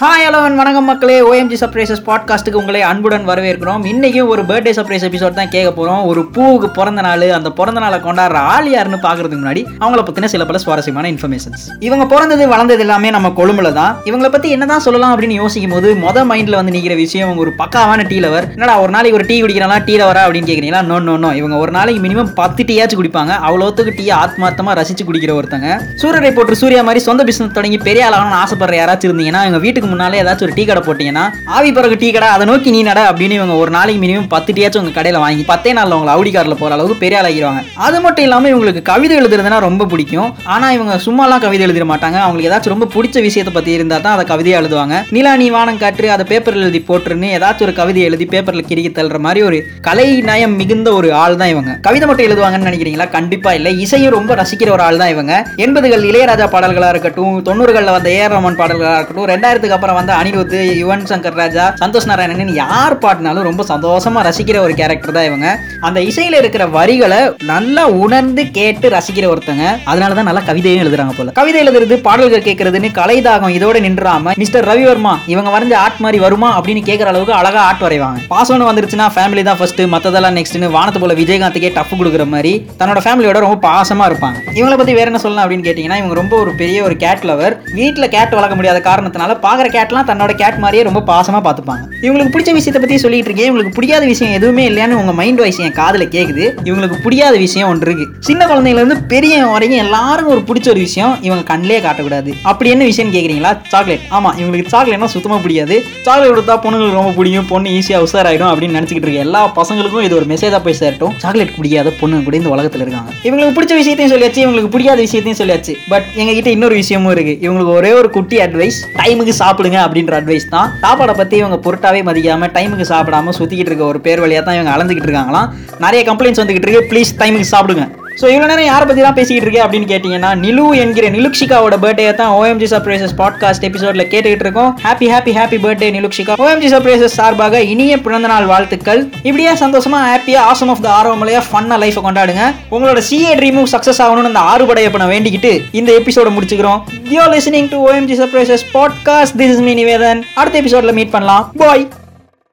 Hi hello வணக்கம் மக்களே. OMG surprises பாட்காஸ்ட்டுக்கு உங்களை அன்புடன் வரவேற்கிறோம். இன்றைக்கும் ஒரு பர்த்டே சர்ப்ரைஸ் எபிசோட் தான் கேட்க போகிறோம் ஒரு பூவுக்கு பிறந்த நாள் அந்த பிறந்த நாளை கொண்டாடுற ஆள் யாருன்னு பார்க்கறதுக்கு முன்னாடி அவங்கள பற்றின சில பல சுவாரஸ்யமான இன்ஃபர்மேஷன்ஸ் இவங்க பிறந்தது வளர்ந்தது எல்லாமே நம்ம கொழும்புல தான். இவங்கள பற்றி என்னதான் சொல்லலாம் அப்படின்னு யோசிக்கும் போது மொதல் மைண்டில் வந்து நிற்கிற விஷயம் இவங்க ஒரு பக்காவான டீ லவர் என்னடா ஒரு நாளைக்கு ஒரு டீ குடிக்கிறாங்களா டீ லவரா அப்படின்னு கேட்குறீங்களா நோ நோ நோ இவங்க ஒரு நாளைக்கு மினிமம் பத்து டீயாச்சும் குடிப்பாங்க. அவ்வளோத்துக்கு டீ ஆத்மார்த்தமாக ரசித்து குடிக்கிற ஒருத்தங்க. சூரியரை போட்டு சூர்யா மாதிரி சொந்த பிஸ்னஸ் தொடங்கி பெரிய ஆளாகணும்னு ஆசைப்படுற யாராச்சும் இருந்தீங்கன்னா எங்கள் வீட்டுக்கு வீட்டுக்கு முன்னாலே ஏதாச்சும் ஒரு டீ கடை போட்டீங்கன்னா ஆவி பிறகு டீ கடை அதை நோக்கி நீ நட அப்படின்னு இவங்க ஒரு நாளைக்கு மினிமம் பத்து டீயாச்சும் உங்க கடையில் வாங்கி பத்தே நாளில் உங்களை அவுடி காரில் போகிற அளவுக்கு பெரிய ஆளாகிடுவாங்க அது மட்டும் இல்லாமல் இவங்களுக்கு கவிதை எழுதுறதுனா ரொம்ப பிடிக்கும். ஆனால் இவங்க சும்மாலாம் கவிதை எழுதிட மாட்டாங்க. அவங்களுக்கு ஏதாச்சும் ரொம்ப பிடிச்ச விஷயத்தை பற்றி இருந்தால் தான் அதை கவிதையாக எழுதுவாங்க. நிலா நீ வானம் காற்று அதை பேப்பரில் எழுதி போட்டுருன்னு ஏதாச்சும் ஒரு கவிதை எழுதி பேப்பரில் கிரிக்கி தள்ளுற மாதிரி ஒரு கலை நயம் மிகுந்த ஒரு ஆள் தான் இவங்க. கவிதை மட்டும் எழுதுவாங்கன்னு நினைக்கிறீங்களா? கண்டிப்பா இல்லை. இசையும் ரொம்ப ரசிக்கிற ஒரு ஆள் தான் இவங்க. எண்பதுகள் இளையராஜா பாடல்களா இருக்கட்டும் தொண்ணூறுகளில் வந்த ஏஆர் ரமன் பாடல்களா இருக்கட்டும் ரெண்டாயிரத்துக்கு அப்புறம் வந்த அனிருத் யுவன் சங்கர் ராஜா சந்தோஷ் நாராயணன் யார் பாடினாலும் ரொம்ப சந்தோஷமா ரசிக்கிற ஒரு கேரக்டர் தான் இவங்க. அந்த இசையில இருக்கிற வரிகளை நல்லா உணர்ந்து கேட்டு ரசிக்கிற ஒருத்தங்க. அதனால தான் நல்லா கவிதையும் எழுதுறாங்க போல. கவிதை எழுதுறது பாடல்கள் கேட்கறதுன்னு கலைதாகம் இதோட நின்றாம மிஸ்டர் ரவிவர்மா இவங்க வரைஞ்ச ஆர்ட் மாதிரி வருமா அப்படின்னு கேட்கற அளவுக்கு அழகா ஆர்ட் வரைவாங்க. பாசம்னு வந்துருச்சுன்னா ஃபேமிலி தான் ஃபர்ஸ்ட் மத்ததெல்லாம் நெக்ஸ்ட்னு வானத்து போல விஜயகாந்துக்கே டஃப் கொடுக்குற மாதிரி தன்னோட ஃபேமிலியோட ரொம்ப பாசமா இருப்பாங்க. இவங்களை பத்தி வேற என்ன சொல்லலாம் அப்படின்னு கேட்டீங்கன்னா இவங்க ரொம்ப ஒரு பெரிய ஒரு கேட் லவர் வீட்டில் கேட் வளர்க்க முடியாத காரணத்தினால பாக்குற கேட்லாம் தன்னோட கேட் மாதிரியே ரொம்ப பாசமா பார்த்துப்பாங்க இவங்களுக்கு பிடிச்ச விஷயத்தை பத்தி சொல்லிட்டு இருக்கேன் இவங்களுக்கு பிடிக்காத விஷயம் எதுவுமே இல்லையான்னு உங்க மைண்ட் வாய்ஸ் என் காதில் கேக்குது. இவங்களுக்கு பிடிக்காத விஷயம் ஒன்று இருக்கு. சின்ன குழந்தைங்கலேருந்து பெரிய வரைக்கும் எல்லாருக்கும் ஒரு பிடிச்ச ஒரு விஷயம் இவங்க கண்ணிலே காட்டக்கூடாது. அப்படி என்ன விஷயம் கேட்குறீங்களா சாக்லேட் ஆமா இவங்களுக்கு சாக்லேட்னா சுத்தமா பிடிக்காது. சாக்லேட் கொடுத்தா பொண்ணுங்களுக்கு ரொம்ப பிடிக்கும் பொண்ணு ஈஸியா உசாராயிடும் அப்படின்னு நினச்சிக்கிட்டு இருக்க எல்லா பசங்களுக்கும் இது ஒரு மெசேஜா போய் சேரட்டும். சாக்லேட் பிடிக்காத பொண்ணு கூட இந்த உலகத்துல இருக்காங்க. இவங்களுக்கு பிடிச்ச விஷயத்தையும் சொல்லியாச்சு இவங்களுக்கு பிடிக்காத விஷயத்தையும் சொல்லியாச்சு. பட் எங்ககிட்ட இன்னொரு விஷயமும் இருக்கு. இவங்களுக்கு ஒரே ஒரு குட்டி அட்வைஸ் டைமுக்கு சாப்பிடுங்க அப்படின்ற அட்வைஸ் தான். சாப்பாடை பத்தி இவங்க பொருட்டாவே மதிக்காம டைமுக்கு சாப்பிடாம சுத்திக்கிட்டு இருக்க ஒரு பேர் வழியா தான் இவங்க அலைஞ்சிக்கிட்டு இருக்காங்களாம். நிறைய கம்ப்ளைண்ட்ஸ் வந்துகிட்டு இருக்கு. ப்ளீஸ் டைமுக்கு சாப்பிடுங்க. ஸோ இவ்வளோ நேரம் யாரை பற்றி தான் பேசிக்கிட்டு இருக்கேன் அப்படின்னு கேட்டிங்கன்னா நிலு என்கிற நிலுக்ஷிகாவோட பர்த்டே தான் ஓஎம்ஜி சர்ப்ரைசஸ் பாட்காஸ்ட் எபிசோட்ல கேட்டுக்கிட்டு இருக்கோம். Happy happy happy birthday Nilukshika. OMG surprises சார்பாக இனிய பிறந்தநாள் வாழ்த்துக்கள். இப்படியே சந்தோஷமா ஹாப்பியா ஆசம் ஆஃப் த ஆர்வமலையா ஃபன்னாக லைஃபை கொண்டாடுங்க. உங்களோட சிஏ ட்ரீமும் சக்ஸஸ் ஆகணும்னு அந்த ஆறுபடைய பண்ண வேண்டிக்கிட்டு இந்த எபிசோட முடிச்சுக்கிறோம். You listening to OMG surprises podcast this is me Nivedhan அடுத்த எபிசோட்ல மீட் பண்ணலாம். பாய்